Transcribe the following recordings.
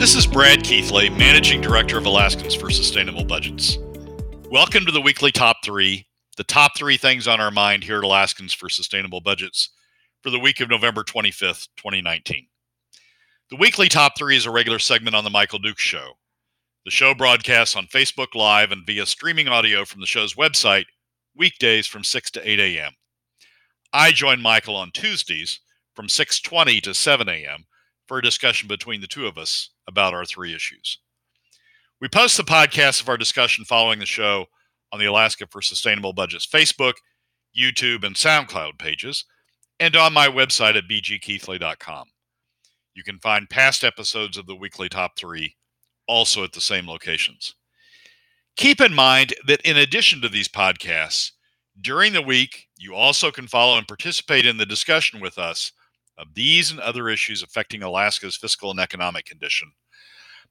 This is Brad Keithley, Managing Director of Alaskans for Sustainable Budgets. Welcome to the weekly top three, the top three things on our mind here at Alaskans for Sustainable Budgets for the week of November 25th, 2019. The weekly top three is a regular segment on The Michael Dukes Show. The show broadcasts on Facebook Live and via streaming audio from the show's website weekdays from 6 to 8 a.m. I join Michael on Tuesdays from 6:20 to 7 a.m. for a discussion between the two of us about our three issues. We post the podcast of our discussion following the show on the Alaska for Sustainable Budgets Facebook, YouTube, and SoundCloud pages, and on my website at bgkeithley.com. You can find past episodes of the weekly top three also at the same locations. Keep in mind that in addition to these podcasts, during the week, you also can follow and participate in the discussion with us of these and other issues affecting Alaska's fiscal and economic condition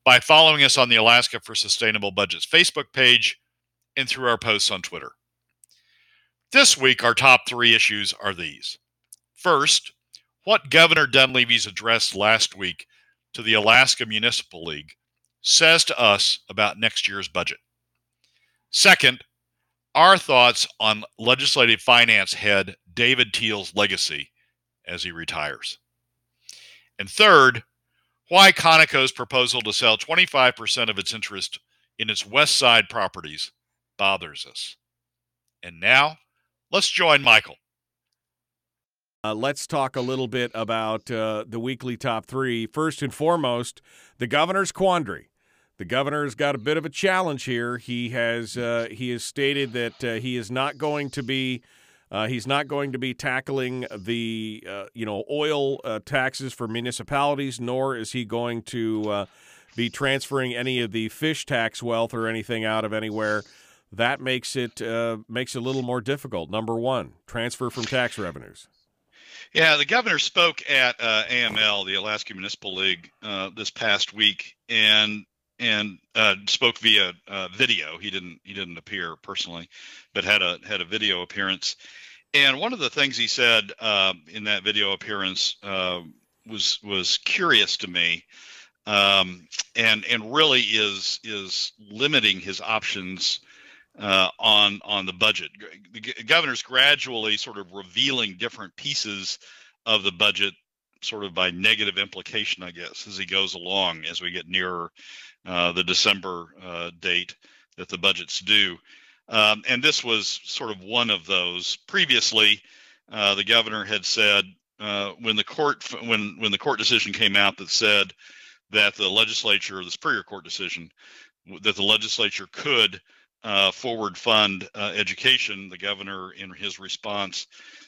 by following us on the Alaska for Sustainable Budgets Facebook page and through our posts on Twitter. This week, our top three issues are these. First, what Governor Dunleavy's address last week to the Alaska Municipal League says to us about next year's budget. Second, our thoughts on legislative finance head David Teal's legacy as he retires. And third, why Conoco's proposal to sell 25% of its interest in its West Side properties bothers us. And now, let's join Michael. Uh, let's talk a little bit about uh, the weekly top three. First and foremost, the governor's quandary. The governor's got a bit of a challenge here. He has uh, he has stated that uh, he is not going to be uh, he's not going to be tackling the uh, you know oil uh, taxes for municipalities, nor is he going to uh, be transferring any of the fish tax wealth or anything out of anywhere. That makes it uh, makes it a little more difficult. Number one, transfer from tax revenues. Yeah, the governor spoke at uh, AML, the Alaska Municipal League, this past week, and and uh, spoke via uh, video. He didn't he didn't appear personally, but had a had a video appearance. And one of the things he said uh, in that video appearance uh, was was curious to me, um, and and really is is limiting his options uh, on on the budget. The governor's gradually sort of revealing different pieces of the budget, sort of by negative implication, I guess, as he goes along as we get nearer uh, the December uh, date that the budget's due. Um, and this was sort of one of those. Previously, uh, the governor had said uh, when the court when when the court decision came out that said that the legislature, the Superior Court decision, that the legislature could uh, forward fund education. The governor, in his response,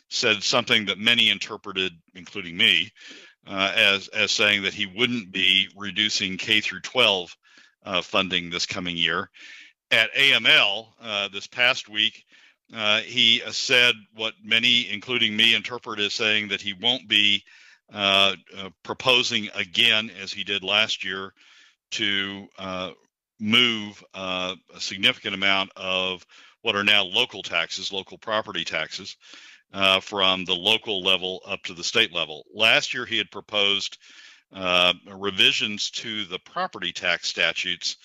said something that many interpreted, including me, as as saying that he wouldn't be reducing K through 12 uh, funding this coming year. At AML uh, this past week, uh, he said what many, including me, interpret as saying that he won't be uh, uh, proposing again, as he did last year, to uh, move a significant amount of what are now local taxes, local property taxes, uh, from the local level up to the state level. Last year, he had proposed uh, revisions to the property tax statutes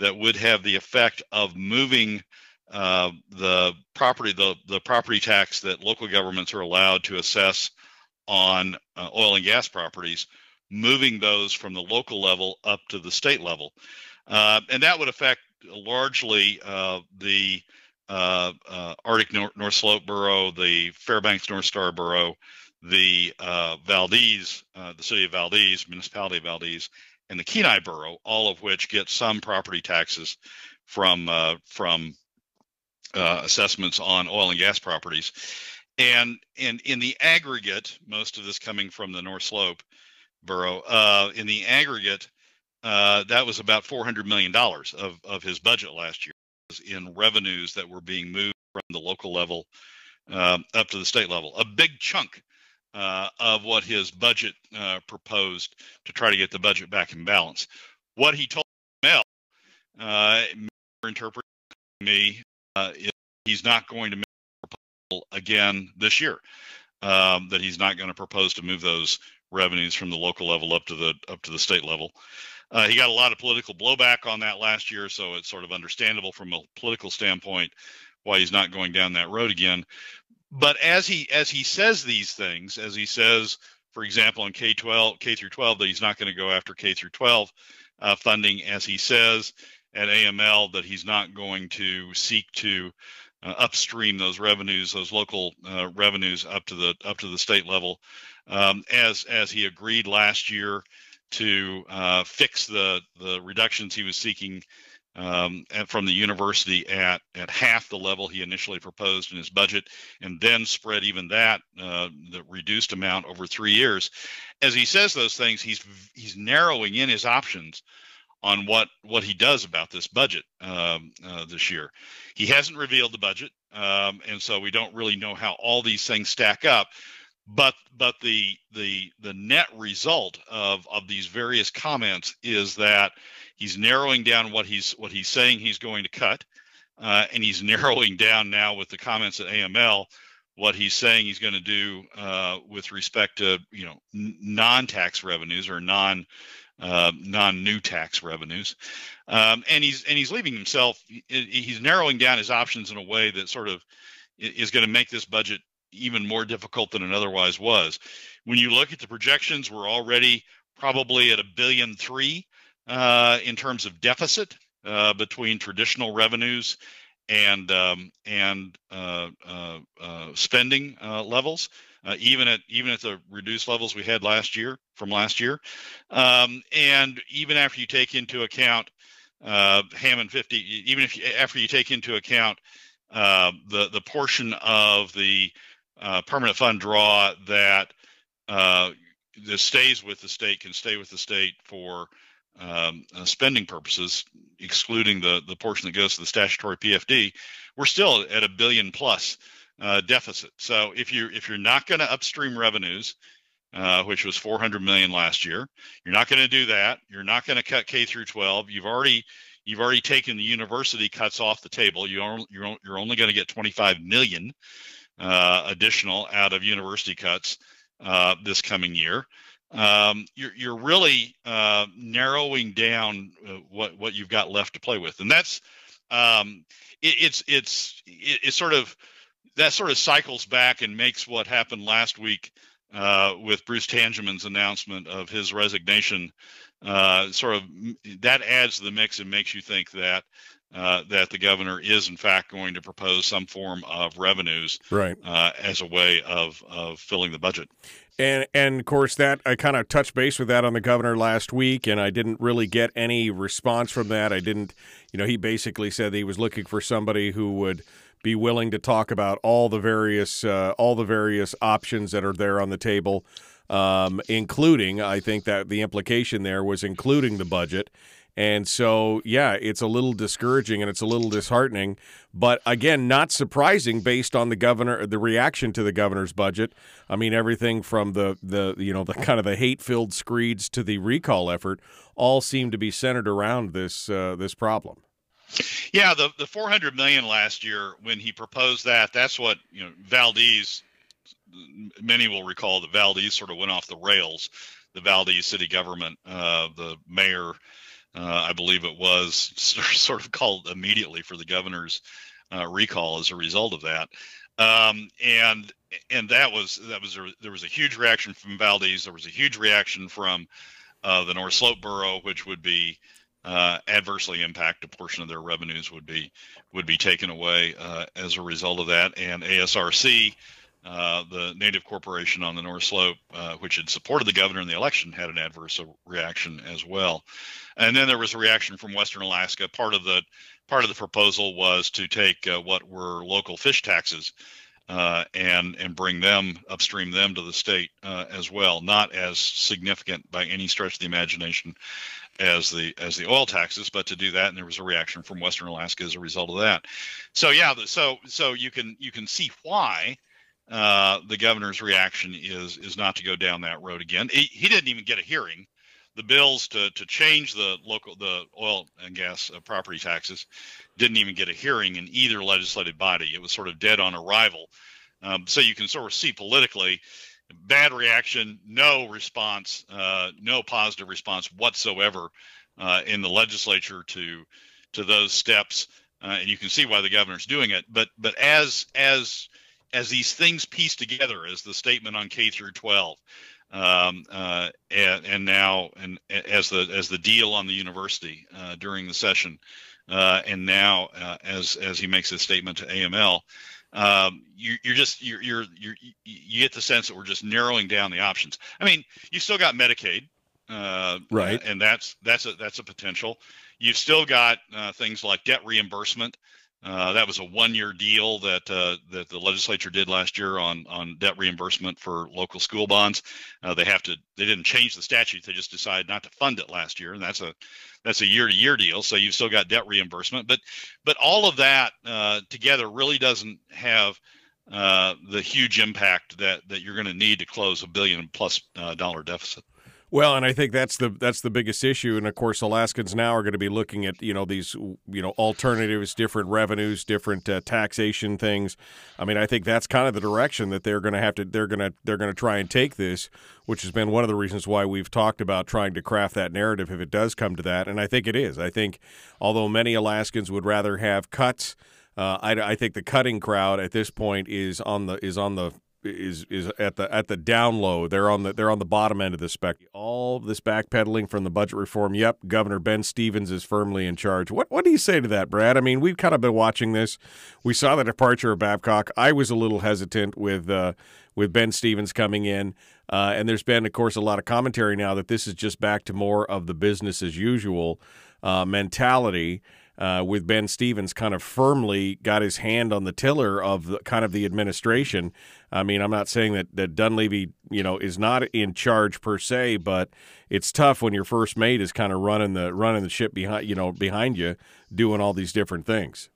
that would have the effect of moving uh, the property the, the property tax that local governments are allowed to assess on uh, oil and gas properties moving those from the local level up to the state level uh, and that would affect largely uh, the uh, arctic north, north slope borough the fairbanks north star borough the uh, Valdez, uh, the city of Valdez, municipality of Valdez, and the Kenai Borough, all of which get some property taxes from uh, from uh, assessments on oil and gas properties, and and in the aggregate, most of this coming from the North Slope Borough. Uh, in the aggregate, uh, that was about four hundred million dollars of of his budget last year in revenues that were being moved from the local level um, up to the state level. A big chunk uh, of what his budget uh, proposed to try to get the budget back in balance. What he told AML, uh, interpreting me, uh, is he's not going to make a proposal again this year. Um, that he's not going to propose to move those revenues from the local level up to the up to the state level. Uh, he got a lot of political blowback on that last year, so it's sort of understandable from a political standpoint why he's not going down that road again. But as he as he says these things, as he says, for example, in K twelve K through twelve, that he's not going to go after K through twelve uh, funding, as he says at AML that he's not going to seek to uh, upstream those revenues, those local uh, revenues up to the up to the state level, um, as as he agreed last year to uh, fix the the reductions he was seeking um, from the university at at half the level he initially proposed in his budget, and then spread even that uh, the reduced amount over three years. As he says those things, he's he's narrowing in his options on what what he does about this budget um, uh, this year. He hasn't revealed the budget, um, and so we don't really know how all these things stack up. But but the the the net result of of these various comments is that he's narrowing down what he's what he's saying he's going to cut, uh, and he's narrowing down now with the comments at AML what he's saying he's going to do uh, with respect to you know n- non-tax revenues or non uh, non-new tax revenues, um, and he's and he's leaving himself. He's narrowing down his options in a way that sort of is going to make this budget even more difficult than it otherwise was. When you look at the projections, we're already probably at a billion three uh, in terms of deficit uh, between traditional revenues and um, and uh, uh, uh spending uh, levels even at even at the reduced levels we had last year from last year, um, and even after you take into account Hammond 50, even if you, after you take into account the the portion of the uh, permanent fund draw that uh, stays with the state can stay with the state for um, uh, spending purposes, excluding the the portion that goes to the statutory PFD, we're still at a billion plus uh, deficit. So if you if you're not going to upstream revenues, uh, which was 400 million last year, you're not going to do that. You're not going to cut K through 12. You've already you've already taken the university cuts off the table. You are, you're you're only going to get 25 million additional out of university cuts uh, this coming year. Um, you're, you're really uh, narrowing down uh, what what you've got left to play with, and that's um, it, it's it's it's sort of that sort of cycles back and makes what happened last week uh, with Bruce Tangeman's announcement of his resignation. Uh, sort of that adds to the mix and makes you think that uh, that the governor is in fact going to propose some form of revenues right. Uh, as a way of of filling the budget. And and of course that I kind of touched base with that on the governor last week, and I didn't really get any response from that. I didn't, you know, he basically said he was looking for somebody who would be willing to talk about all the various uh, all the various options that are there on the table, um, including I think that the implication there was including the budget. And so, yeah, it's a little discouraging and it's a little disheartening, but again, not surprising based on the governor, the reaction to the governor's budget. I mean, everything from the the you know the kind of the hate-filled screeds to the recall effort all seem to be centered around this uh, this problem. Yeah, the the 400 million last year when he proposed that, that's what you know Valdez. Many will recall that Valdez sort of went off the rails. The Valdez city government, uh, the mayor, uh, I believe it was, sort of called immediately for the governor's uh, recall as a result of that. Um, and and that was that was there was a huge reaction from Valdez. There was a huge reaction from uh, the North Slope borough, which would be uh, adversely impact a portion of their revenues would be would be taken away uh, as a result of that. And ASRC, uh, the native corporation on the North Slope, uh, which had supported the governor in the election, had an adverse reaction as well. And then there was a reaction from Western Alaska. Part of the part of the proposal was to take uh, what were local fish taxes. Uh, and and bring them upstream them to the state as well, not as significant by any stretch of the imagination as the as the oil taxes, but to do that, and there was a reaction from Western Alaska as a result of that. So yeah, so so you can you can see why uh, the governor's reaction is is not to go down that road again. He, he, didn't even get a hearing. The bills to to change the local the oil and gas uh, property taxes didn't even get a hearing in either legislative body. It was sort of dead on arrival. Um, so you can sort of see politically bad reaction, no response, uh, no positive response whatsoever uh, in the legislature to to those steps, uh, and you can see why the governor's doing it. But but as as as these things piece together, as the statement on K through 12, um, uh, and, and, now and as the as the deal on the university uh, during the session, uh, and now uh, as as he makes his statement to AML, um, you, are just you're, you're you're you get the sense that we're just narrowing down the options. I mean, you still got Medicaid, uh, right, and that's that's a that's a potential. You've still got uh, things like debt reimbursement. Uh, that was a one-year deal that uh, that the legislature did last year on on debt reimbursement for local school bonds. Uh, they have to they didn't change the statute; they just decided not to fund it last year, and that's a that's a year-to-year deal. So you've still got debt reimbursement, but but all of that uh, together really doesn't have uh, the huge impact that that you're going to need to close a billion plus dollar deficit. Well, and I think that's the that's the biggest issue, and of course, Alaskans now are going to be looking at you know these you know alternatives, different revenues, different uh, taxation things. I mean, I think that's kind of the direction that they're going to have to they're going to they're going to try and take this, which has been one of the reasons why we've talked about trying to craft that narrative if it does come to that, and I think it is. I think although many Alaskans would rather have cuts. Uh, I, I, think the cutting crowd at this point is on the is on the is is at the at the down low. They're on the they're on the bottom end of the spectrum. All this backpedaling from the budget reform. Yep, Governor Ben Stevens is firmly in charge. What what do you say to that, Brad? I mean, we've kind of been watching this. We saw the departure of Babcock. I was a little hesitant with uh, with Ben Stevens coming in, uh, and there's been, of course, a lot of commentary now that this is just back to more of the business as usual uh, mentality uh, with Ben Stevens kind of firmly got his hand on the tiller of the, kind of the administration. I mean, I'm not saying that, that Dunleavy, you know, is not in charge per se, but it's tough when your first mate is kind of running the running the ship behind, you know, behind you, doing all these different things.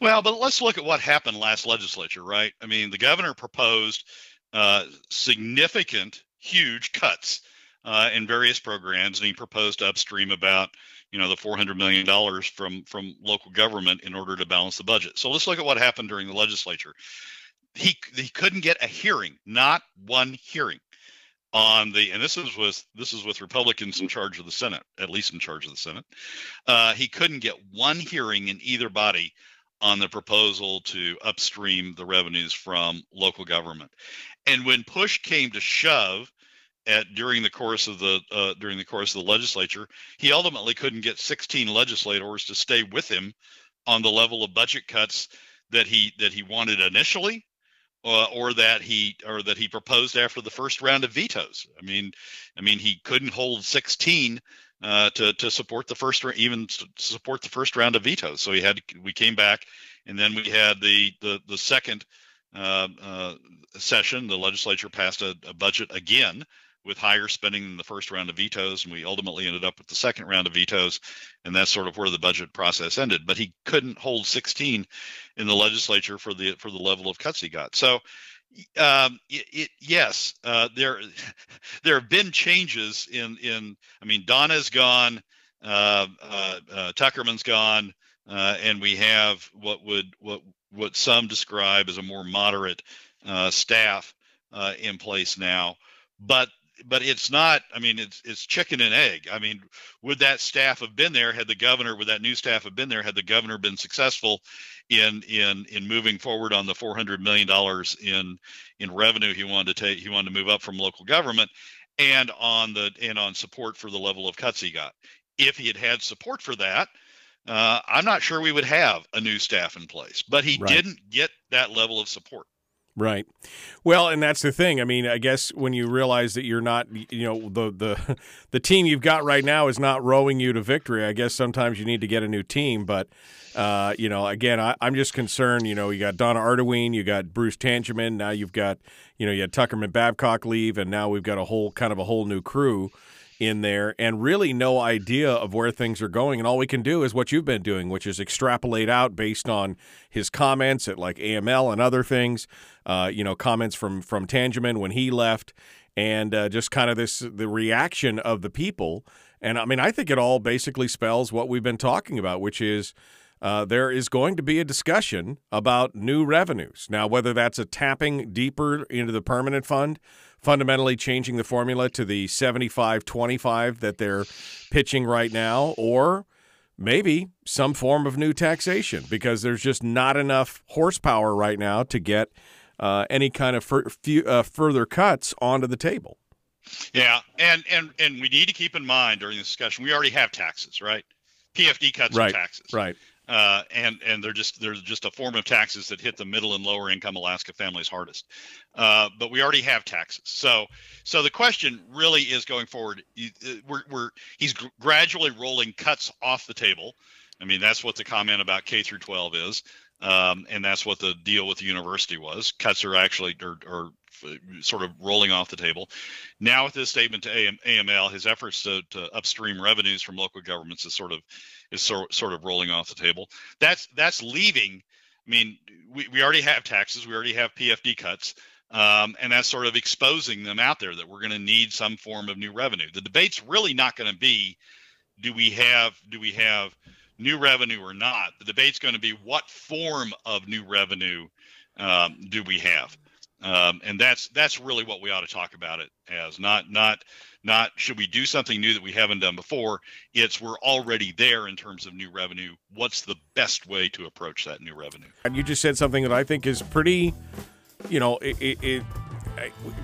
Well, but let's look at what happened last legislature, right? I mean, the governor proposed uh, significant, huge cuts uh, in various programs, and he proposed upstream about you know the 400 million dollars from from local government in order to balance the budget. So let's look at what happened during the legislature. He he couldn't get a hearing, not one hearing on the and this is with this is with Republicans in charge of the Senate, at least in charge of the Senate. Uh, he couldn't get one hearing in either body on the proposal to upstream the revenues from local government. And when push came to shove, at during the course of the uh, during the course of the legislature. He ultimately couldn't get 16 legislators to stay with him on the level of budget cuts that he that he wanted initially, uh, or that he or that he proposed after the first round of vetoes. I mean, I mean he couldn't hold 16 uh, to to support the first even support the first round of vetoes. So he had we came back, and then we had the the the second uh, uh, session. The legislature passed a, a budget again with higher spending than the first round of vetoes, and we ultimately ended up with the second round of vetoes, and that's sort of where the budget process ended. But he couldn't hold 16 in the legislature for the for the level of cuts he got. So, um, it, it, yes, uh, there there have been changes in in. I mean, Donna's gone, uh, uh, uh Tuckerman's gone, uh, and we have what would what what some describe as a more moderate uh, staff in place now. But but it's not i mean it's it's chicken and egg. I mean would that staff have been there had the governor would that new staff have been there had the governor been successful in in in moving forward on the 400 million dollars in in revenue he wanted to take he wanted to move up from local government and on the and on support for the level of cuts he got? If he had had support for that uh, i'm not sure we would have a new staff in place but he right. didn't get that level of support Right. Well, and that's the thing. I mean, I guess when you realize that you're not, you know, the the the team you've got right now is not rowing you to victory. I guess sometimes you need to get a new team, but uh, you know, again, I, am just concerned. You know, you got Donna Arduin, you got Bruce Tangeman, now you've got, you know, you had Tuckerman Babcock leave, and now we've got a whole kind of a whole new crew in there and really no idea of where things are going. And all we can do is what you've been doing, which is extrapolate out based on his comments at like AML and other things, uh, you know, comments from, from Tangeman when he left, and uh, just kind of this the reaction of the people. And I mean, I think it all basically spells what we've been talking about, which is uh, there is going to be a discussion about new revenues. Now, whether that's a tapping deeper into the permanent fund, fundamentally changing the formula to the 75 25 that they're pitching right now, or maybe some form of new taxation because there's just not enough horsepower right now to get uh, any kind of fur- uh, further cuts onto the table. Yeah, and and and we need to keep in mind during this discussion we already have taxes, right? PFD cuts right, taxes, right? Uh, and and they're just they're just a form of taxes that hit the middle and lower income Alaska families hardest. Uh, but we already have taxes, so so the question really is going forward. Uh, we're, we're he's gradually rolling cuts off the table. I mean that's what the comment about K through 12 is, um, and that's what the deal with the university was. Cuts are actually are, are sort of rolling off the table. Now with this statement to AM, AML, his efforts to, to upstream revenues from local governments is sort of is sort, sort of rolling off the table. That's that's leaving. I mean, we, we already have taxes, we already have PFD cuts, um, and that's sort of exposing them out there that we're going to need some form of new revenue. The debate's really not going to be, do we have do we have new revenue or not? The debate's going to be what form of new revenue um, do we have? Um, and that's that's really what we ought to talk about it as. Not not not should we do something new that we haven't done before. It's we're already there in terms of new revenue. What's the best way to approach that new revenue? And you just said something that i think is pretty you know it, it, it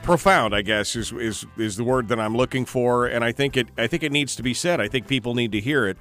profound i guess is, is is the word that i'm looking for. And i think it i think it needs to be said. I think people need to hear it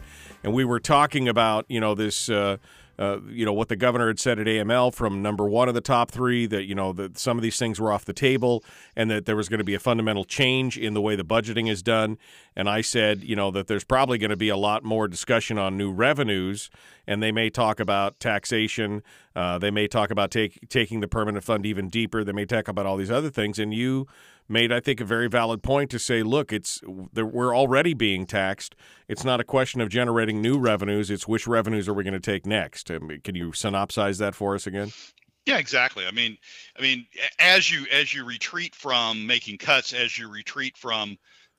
and we were talking about you know this uh, uh, you know what the governor had said at AML from number one of the top three that you know that some of these things were off the table and that there was going to be a fundamental change in the way the budgeting is done. And I said you know that there's probably going to be a lot more discussion on new revenues, and they may talk about taxation. Uh, they may talk about take, taking the permanent fund even deeper. They may talk about all these other things. And you made, I think, a very valid point to say, look, it's we're already being taxed. It's not a question of generating new revenues. It's which revenues are we going to take next? Can you synopsize that for us again? Yeah, exactly. I mean, I mean, as you as you retreat from making cuts, as you retreat from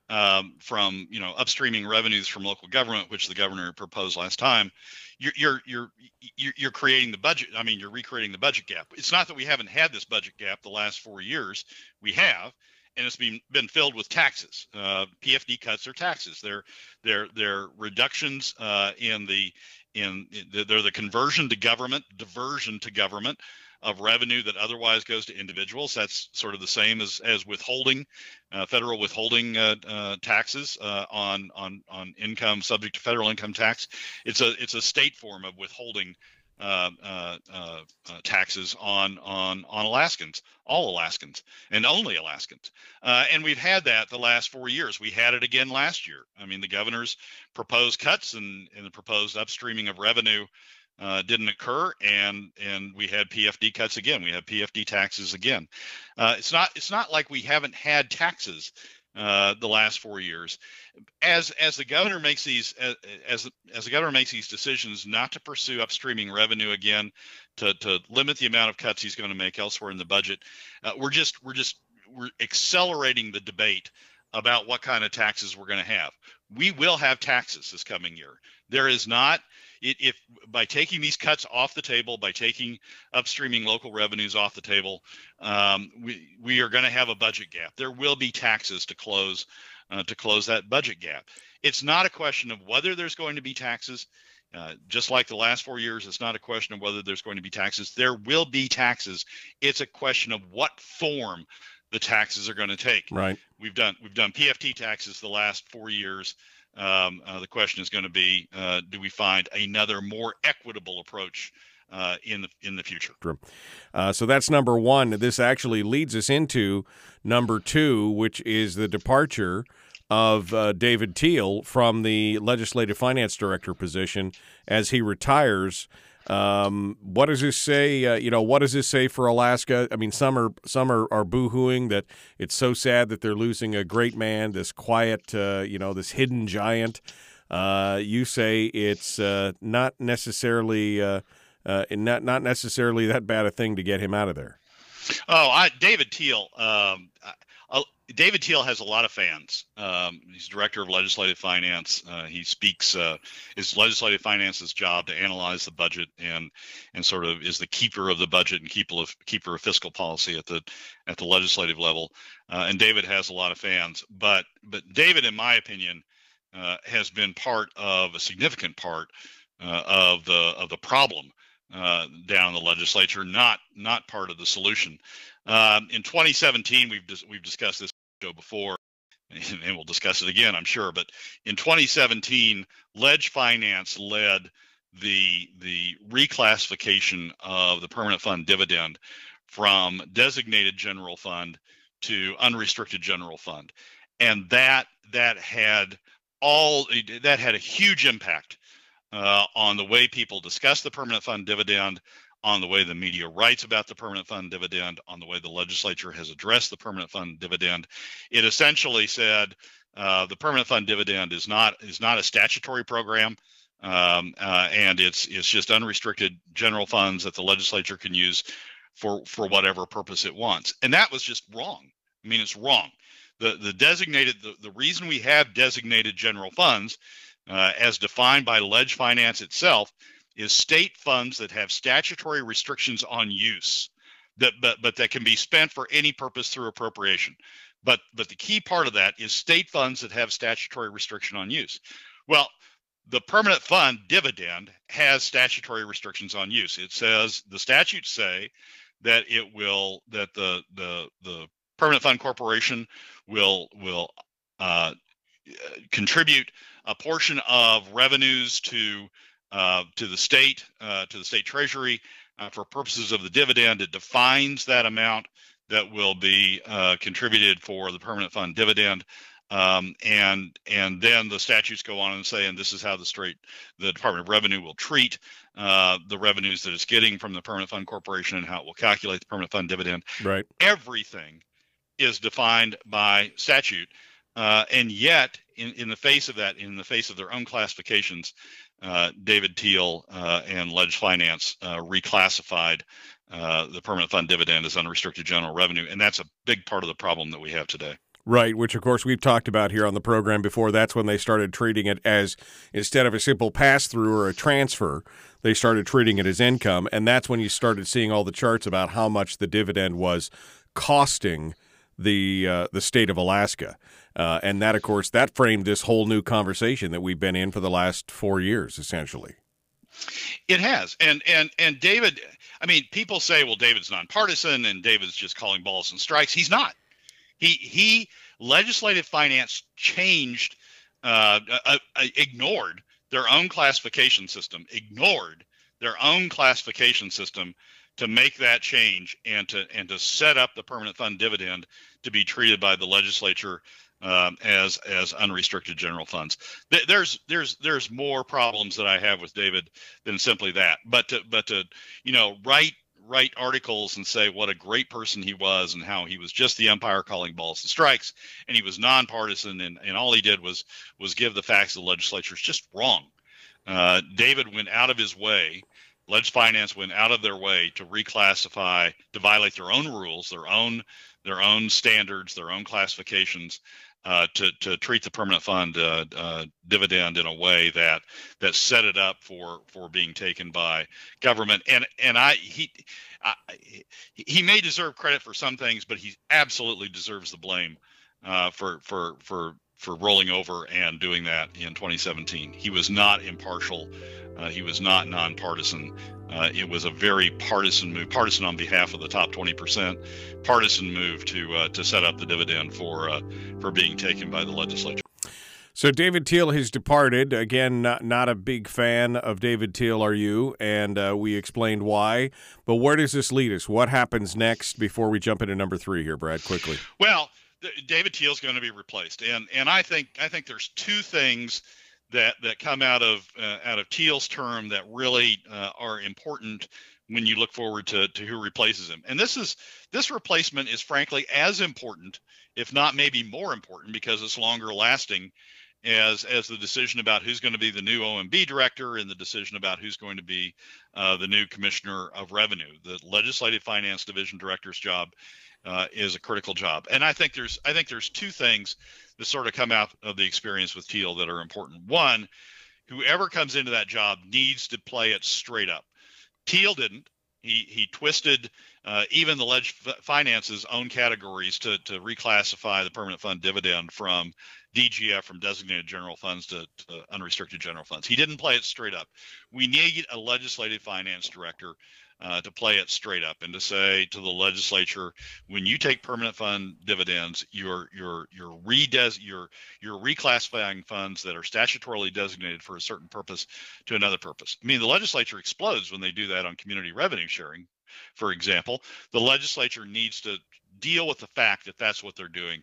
um, from you know upstreaming revenues from local government, which the governor proposed last time, you're you're you're you're creating the budget. I mean, you're recreating the budget gap. It's not that we haven't had this budget gap the last four years. We have, and it's been been filled with taxes. Uh, PFD cuts are taxes. They're they're they're reductions uh, in the in they're the conversion to government, diversion to government of revenue that otherwise goes to individuals. That's sort of the same as as withholding, uh, federal withholding uh, uh, taxes uh, on on on income subject to federal income tax. It's a it's a state form of withholding uh, uh, uh, uh, taxes on on on Alaskans, all Alaskans, and only Alaskans. Uh, and we've had that the last four years. We had it again last year. I mean, the governor's proposed cuts and, and the proposed upstreaming of revenue uh, didn't occur, and and we had PFD cuts again. We had PFD taxes again. it's not it's not like we haven't had taxes uh, the last four years. As as the governor makes these as as the governor makes these decisions not to pursue upstreaming revenue again, to to limit the amount of cuts he's going to make elsewhere in the budget, uh, we're just we're just we're accelerating the debate about what kind of taxes we're going to have. We will have taxes this coming year. There is not it, if by taking these cuts off the table, by taking upstreaming local revenues off the table, um, we we are going to have a budget gap. There will be taxes to close uh, to close that budget gap. It's not a question of whether there's going to be taxes. Uh, just like the last four years, it's not a question of whether there's going to be taxes. There will be taxes. It's a question of what form the taxes are going to take. Right. We've done we've done PFD taxes the last four years. Um, uh, the question is going to be, uh, do we find another more equitable approach uh, in the in the future? Uh, so that's number one. This actually leads us into number two, which is the departure of uh, David Teal from the legislative finance director position as he retires. Um, what does this say? Uh, you know, what does this say for Alaska? I mean, some are some are, are boohooing that it's so sad that they're losing a great man, this quiet, uh, you know, this hidden giant. Uh, you say it's uh, not necessarily uh, uh, not not necessarily that bad a thing to get him out of there. Oh, I, David Teal. Um, David Teal has a lot of fans. Um, he's director of legislative finance. Uh, he speaks. Uh, is legislative finance's job to analyze the budget and and sort of is the keeper of the budget and keeper of keeper of fiscal policy at the at the legislative level. Uh, and David has a lot of fans. But but David, in my opinion, uh, has been part of a significant part uh, of the of the problem down in the legislature, not not part of the solution. Um, in 2017, we've dis- we've discussed this show before, and, we'll discuss it again, I'm sure. But in 2017, Ledge Finance led the the reclassification of the permanent fund dividend from designated general fund to unrestricted general fund, and that that had all that had a huge impact uh, on the way people discuss the permanent fund dividend, on the way the media writes about the permanent fund dividend, on the way the legislature has addressed the permanent fund dividend. It essentially said uh, the permanent fund dividend is not is not a statutory program, um, uh, and it's it's just unrestricted general funds that the legislature can use for for whatever purpose it wants, and that was just wrong. I mean, it's wrong. The the designated the, the reason we have designated general funds, uh, as defined by Ledge Finance itself, is state funds that have statutory restrictions on use that but but that can be spent for any purpose through appropriation. But but the key part of that is state funds that have statutory restriction on use. Well the permanent fund dividend has statutory restrictions on use. It says the statutes say that it will that the the the permanent fund corporation will will uh, contribute a portion of revenues to to the state, uh, to the state treasury uh, for purposes of the dividend. It defines that amount that will be uh, contributed for the permanent fund dividend. Um, and and then the statutes go on and say, and this is how the straight the Department of Revenue will treat uh, the revenues that it's getting from the permanent fund corporation and how it will calculate the permanent fund dividend. Right. Everything is defined by statute, uh, and yet in in the face of that, in the face of their own classifications, uh, David Teal uh, and Ledge Finance uh, reclassified uh, the permanent fund dividend as unrestricted general revenue, and that's a big part of the problem that we have today. Right, which of course we've talked about here on the program before. That's when they started treating it as instead of a simple pass through or a transfer, they started treating it as income, and that's when you started seeing all the charts about how much the dividend was costing the uh, the state of Alaska. Uh, and that, of course, that framed this whole new conversation that we've been in for the last four years, essentially. It has, and and and David. I mean, people say, well, David's nonpartisan, and David's just calling balls and strikes. He's not. He he legislative finance changed, uh, uh, uh, ignored their own classification system, ignored their own classification system to make that change and to and to set up the permanent fund dividend to be treated by the legislature um, as as unrestricted general funds. There's there's there's more problems that I have with David than simply that. But to but to you know write write articles and say what a great person he was and how he was just the umpire calling balls and strikes and he was nonpartisan and, and all he did was was give the facts of the legislature is just wrong. Uh, David went out of his way. Ledge Finance went out of their way to reclassify, to violate their own rules, their own their own standards, their own classifications, uh, to to treat the permanent fund uh, uh, dividend in a way that that set it up for for being taken by government. And and I he I, he may deserve credit for some things, but he absolutely deserves the blame uh, for for for for rolling over and doing that in 2017. He was not impartial. Uh, he was not nonpartisan. Uh, it was a very partisan move, partisan on behalf of the top 20%, partisan move to uh, to set up the dividend for uh, for being taken by the legislature. So David Teal has departed. Again, not, not a big fan of David Teal, are you? And uh, we explained why. But where does this lead us? What happens next before we jump into number three here, Brad? Quickly. Well, David Teal is going to be replaced, and and I think I think there's two things that that come out of uh, out of Teal's term that really uh, are important when you look forward to, to who replaces him. And this is this replacement is frankly as important, if not maybe more important, because it's longer lasting as as the decision about who's going to be the new OMB director and the decision about who's going to be uh, the new commissioner of revenue. The legislative finance division director's job uh, is a critical job. And I think there's I think there's two things that sort of come out of the experience with Teal that are important. One, whoever comes into that job needs to play it straight up. Teal didn't. He he twisted uh, even the ledge finance's own categories to to reclassify the permanent fund dividend from DGF from designated general funds to, to, unrestricted general funds. He didn't play it straight up. We need a legislative finance director uh, to play it straight up and to say to the legislature, when you take permanent fund dividends, you're you're you're redes you're you're reclassifying funds that are statutorily designated for a certain purpose to another purpose. I mean, the legislature explodes when they do that on community revenue sharing, for example. The legislature needs to deal with the fact that that's what they're doing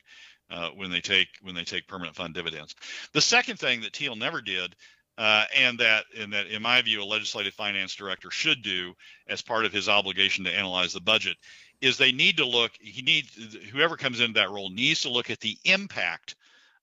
uh, when they take when they take permanent fund dividends. The second thing that Teal never did uh, and that and that in my view a legislative finance director should do as part of his obligation to analyze the budget is they need to look he needs whoever comes into that role needs to look at the impact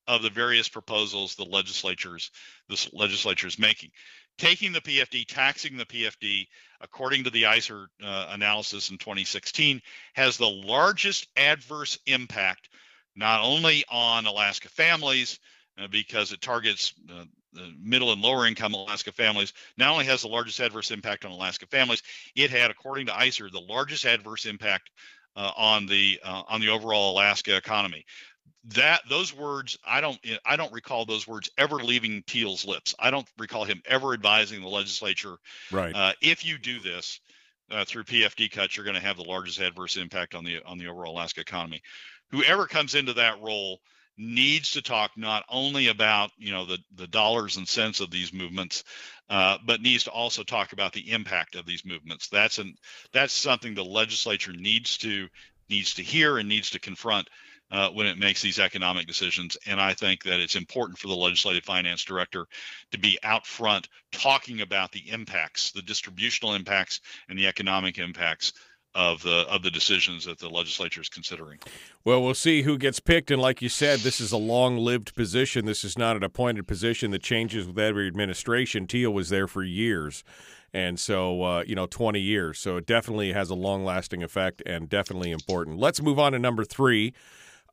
of the various proposals the legislatures this legislature is making. Taking the pfd taxing the pfd according to the ISER uh, analysis in 2016 has the largest adverse impact not only on alaska families uh, because it targets uh, the middle and lower income Alaska families not only has the largest adverse impact on Alaska families, it had, according to ISER, the largest adverse impact uh, on the uh, on the overall Alaska economy. That those words, I don't I don't recall those words ever leaving Teal's lips. I don't recall him ever advising the legislature. Right. Uh, if you do this uh, through PFD cuts, you're going to have the largest adverse impact on the on the overall Alaska economy. Whoever comes into that role needs to talk not only about you know the the dollars and cents of these movements uh, but needs to also talk about the impact of these movements. That's an that's something the legislature needs to needs to hear and needs to confront uh, when it makes these economic decisions. And i think that it's important for the legislative finance director to be out front talking about the impacts the distributional impacts and the economic impacts of the of the decisions that the legislature is considering. Well, we'll see who gets picked, and like you said, this is a long-lived position. This is not an appointed position that changes with every administration. Teal was there for years, and so uh, you know, twenty years. So it definitely has a long-lasting effect and definitely important. Let's move on to number three.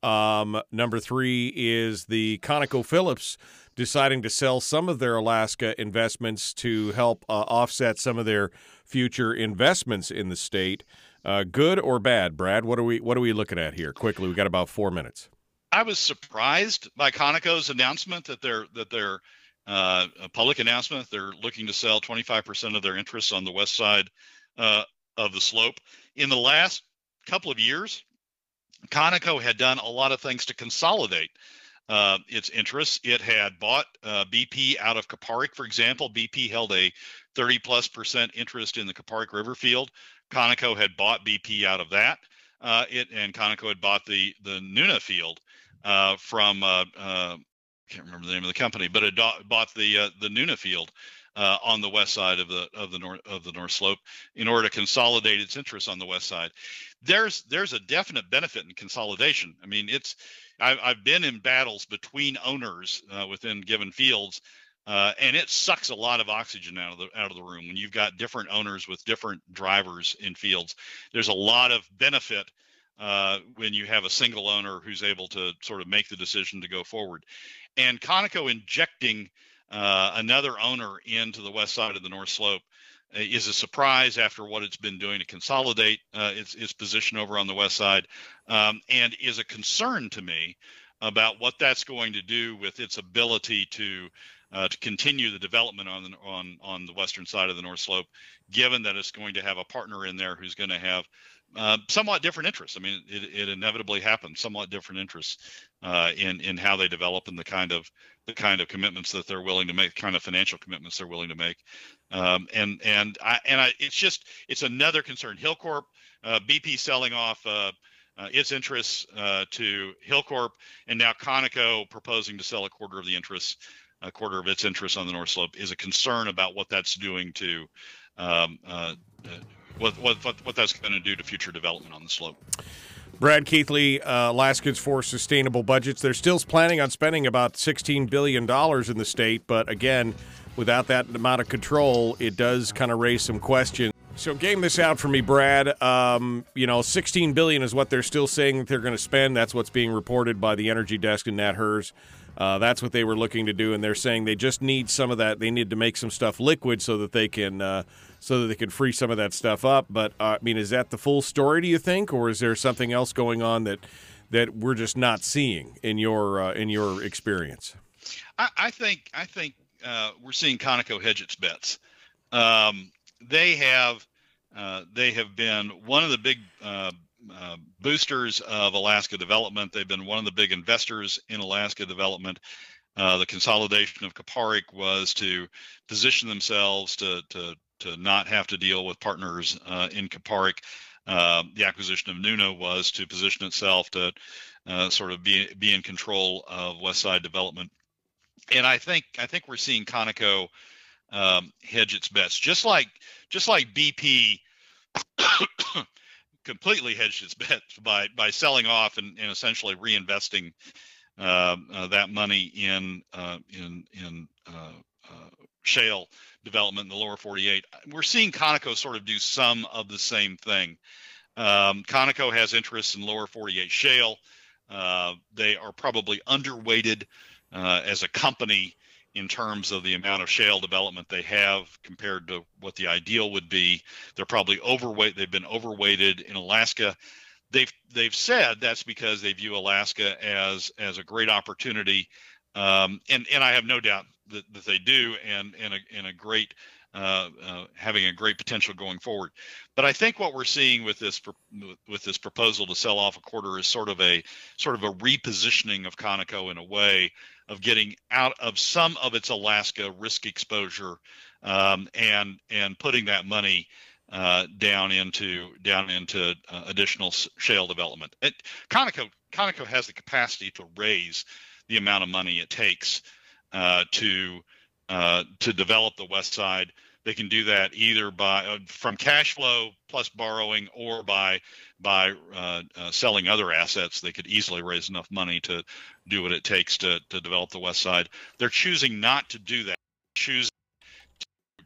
Um, number three is the ConocoPhillips deciding to sell some of their Alaska investments to help uh, offset some of their future investments in the state. Uh, good or bad, Brad? What are we What are we looking at here? Quickly, we got about four minutes. I was surprised by Conoco's announcement that they're that they're uh, a public announcement. They're looking to sell 25% of their interests on the west side uh, of the slope. In the last couple of years, Conoco had done a lot of things to consolidate uh, its interests. It had bought uh, BP out of Kuparuk, for example. BP held a 30 plus percent interest in the Kuparuk River field. Conoco had bought BP out of that. Uh, it and Conoco had bought the the Nuna field uh, from uh, uh, I can't remember the name of the company, but it bought the uh, the Nuna field uh, on the west side of the of the north of the North Slope in order to consolidate its interests on the west side. There's there's a definite benefit in consolidation. I mean, it's I've, I've been in battles between owners within given fields uh, and it sucks a lot of oxygen out of the out of the room when you've got different owners with different drivers in fields. There's a lot of benefit uh, when you have a single owner who's able to sort of make the decision to go forward. And Conoco injecting uh, another owner into the west side of the North Slope uh, is a surprise after what it's been doing to consolidate uh, its, its position over on the west side, um, and is a concern to me about what that's going to do with its ability to uh, to continue the development on the, on on the western side of the North Slope, given that it's going to have a partner in there who's going to have uh, somewhat different interests. I mean, it, it inevitably happens. Somewhat different interests uh, in in how they develop and the kind of the kind of commitments that they're willing to make, kind of financial commitments they're willing to make. Um, and and I and I, it's just it's another concern. Hilcorp, uh, BP selling off. Uh, uh, its interests uh, to Hilcorp and now Conoco proposing to sell a quarter of the interests a quarter of its interest on the North Slope is a concern about what that's doing to um, uh, uh what, what, what that's going to do to future development on the slope. Brad Keithley, uh, Alaskans for Sustainable Budgets. They're still planning on spending about $16 billion in the state, but again, without that amount of control, it does kind of raise some questions So game this out for me, Brad. Um, you know, 16 billion is what they're still saying that they're going to spend. That's what's being reported by the Energy Desk and Nat Herz. Uh, that's what they were looking to do, and they're saying they just need some of that. They need to make some stuff liquid so that they can uh, so that they can free some of that stuff up. But uh, I mean, is that the full story? Do you think, or is there something else going on that that we're just not seeing in your uh, in your experience? I, I think I think uh, we're seeing Conoco hedge its bets. Um, they have uh, they have been one of the big uh, uh, boosters of Alaska development. They've been one of the big investors in Alaska development. Uh, the consolidation of Kuparuk was to position themselves to to to not have to deal with partners uh, in Kuparuk. the acquisition of Nuna was to position itself to sort of be be in control of West Side development. And I think I think we're seeing Conoco um, hedge its bets, just like just like BP completely hedged its bets by by selling off and, and essentially reinvesting uh, uh, that money in uh, in in uh, uh, shale development in the lower 48. We're seeing Conoco sort of do some of the same thing. Um, Conoco has interests in lower 48 shale. Uh, they are probably underweighted as a company in terms of the amount of shale development they have compared to what the ideal would be. They're probably overweight. They've been overweighted in Alaska. They've they've said that's because they view Alaska as as a great opportunity, um, and and I have no doubt that, that they do, and and a and a great uh, uh, having a great potential going forward. But I think what we're seeing with this with this proposal to sell off a quarter is sort of a sort of a repositioning of Conoco in a way of getting out of some of its Alaska risk exposure um, and and putting that money uh, down into down into uh, additional shale development. It, Conoco Conoco has the capacity to raise the amount of money it takes uh, to uh, to develop the west side. They can do that either by uh, from cash flow plus borrowing or by by uh, uh, selling other assets. They could easily raise enough money to do what it takes to to develop the west side. They're choosing not to do that. Choosing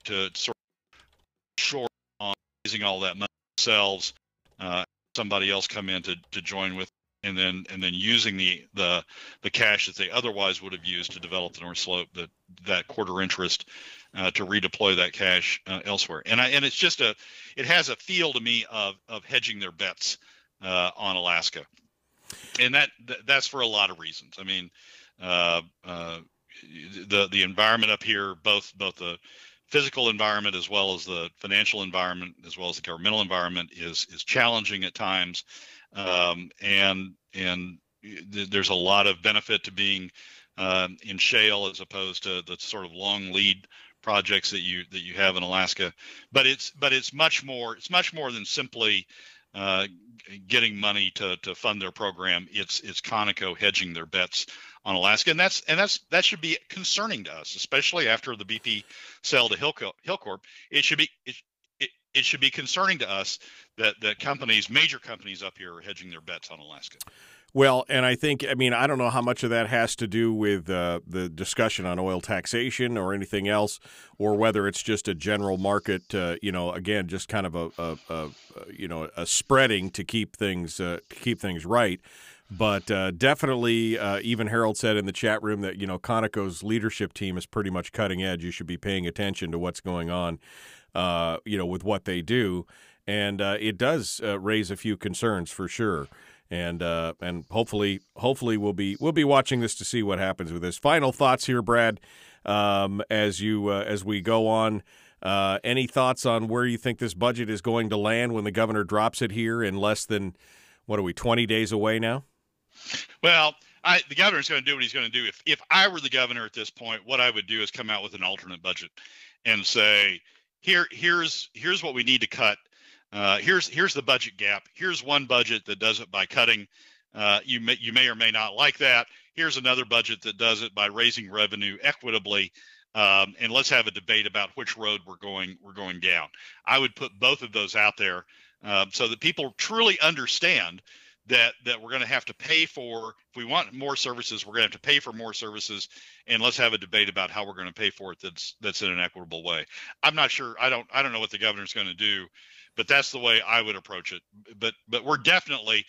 to, to sort of short on raising all that money themselves. Uh, somebody else come in to to join with and then and then using the the the cash that they otherwise would have used to develop the North Slope, that that quarter interest, uh, to redeploy that cash uh, elsewhere. And I and it's just a, it has a feel to me of of hedging their bets uh, on Alaska, and that that's for a lot of reasons. I mean, uh, uh, the the environment up here, both both the physical environment as well as the financial environment as well as the governmental environment is is challenging at times um, and and th- there's a lot of benefit to being um, in shale as opposed to the sort of long lead projects that you that you have in Alaska. But it's but it's much more it's much more than simply uh, getting money to to fund their program. It's it's Conoco hedging their bets on Alaska, and that's and that's that should be concerning to us, especially after the BP sale to Hilcorp. Hilcorp. It should be it, it, it should be concerning to us that that companies, major companies up here, are hedging their bets on Alaska. Well, and I think, I mean, I don't know how much of that has to do with uh, the discussion on oil taxation or anything else, or whether it's just a general market, uh, you know, again, just kind of a, a, a, you know, a spreading to keep things uh, keep things right. But uh, definitely, uh, even Harold said in the chat room that you know Conoco's leadership team is pretty much cutting edge. You should be paying attention to what's going on, uh, you know, with what they do and it does raise a few concerns for sure. And uh, and hopefully hopefully we'll be we'll be watching this to see what happens with this. Final thoughts here, Brad, um, as you uh, as we go on. Uh, any thoughts on where you think this budget is going to land when the governor drops it here in less than what are we twenty days away now? Well, I, the governor's going to do what he's going to do. If if I were the governor at this point, what I would do is come out with an alternate budget and say, here here's here's what we need to cut uh, here's here's the budget gap. Here's one budget that does it by cutting. Uh, you may you may or may not like that. Here's another budget that does it by raising revenue equitably. Um, and let's have a debate about which road we're going we're going down. I would put both of those out there um, so that people truly understand that that we're going to have to pay for if we want more services we're going to have to pay for more services and let's have a debate about how we're going to pay for it that's that's in an equitable way. I'm not sure i don't i don't know what the governor's going to do but that's the way i would approach it. But but we're definitely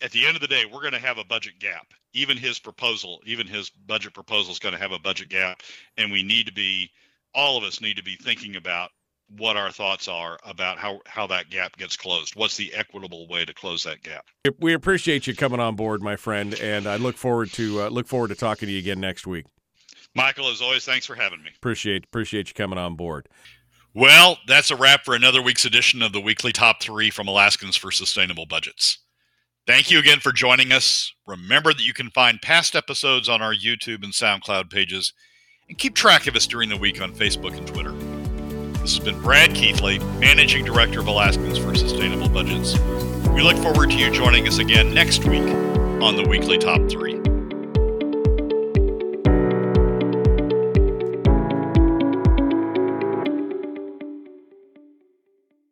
at the end of the day we're going to have a budget gap. Even his proposal even his budget proposal is going to have a budget gap and we need to be all of us need to be thinking about what our thoughts are about how how that gap gets closed. What's the equitable way to close that gap? We appreciate you coming on board, my friend, and I look forward to uh, look forward to talking to you again next week. Michael, as always, thanks for having me. Appreciate appreciate you coming on board. Well, that's a wrap for another week's edition of the weekly top three from Alaskans for Sustainable Budgets. Thank you again for joining us. Remember that you can find past episodes on our YouTube and SoundCloud pages, and keep track of us during the week on Facebook and Twitter. This has been Brad Keithley, Managing Director of Alaskans for Sustainable Budgets. We look forward to you joining us again next week on the Weekly Top 3.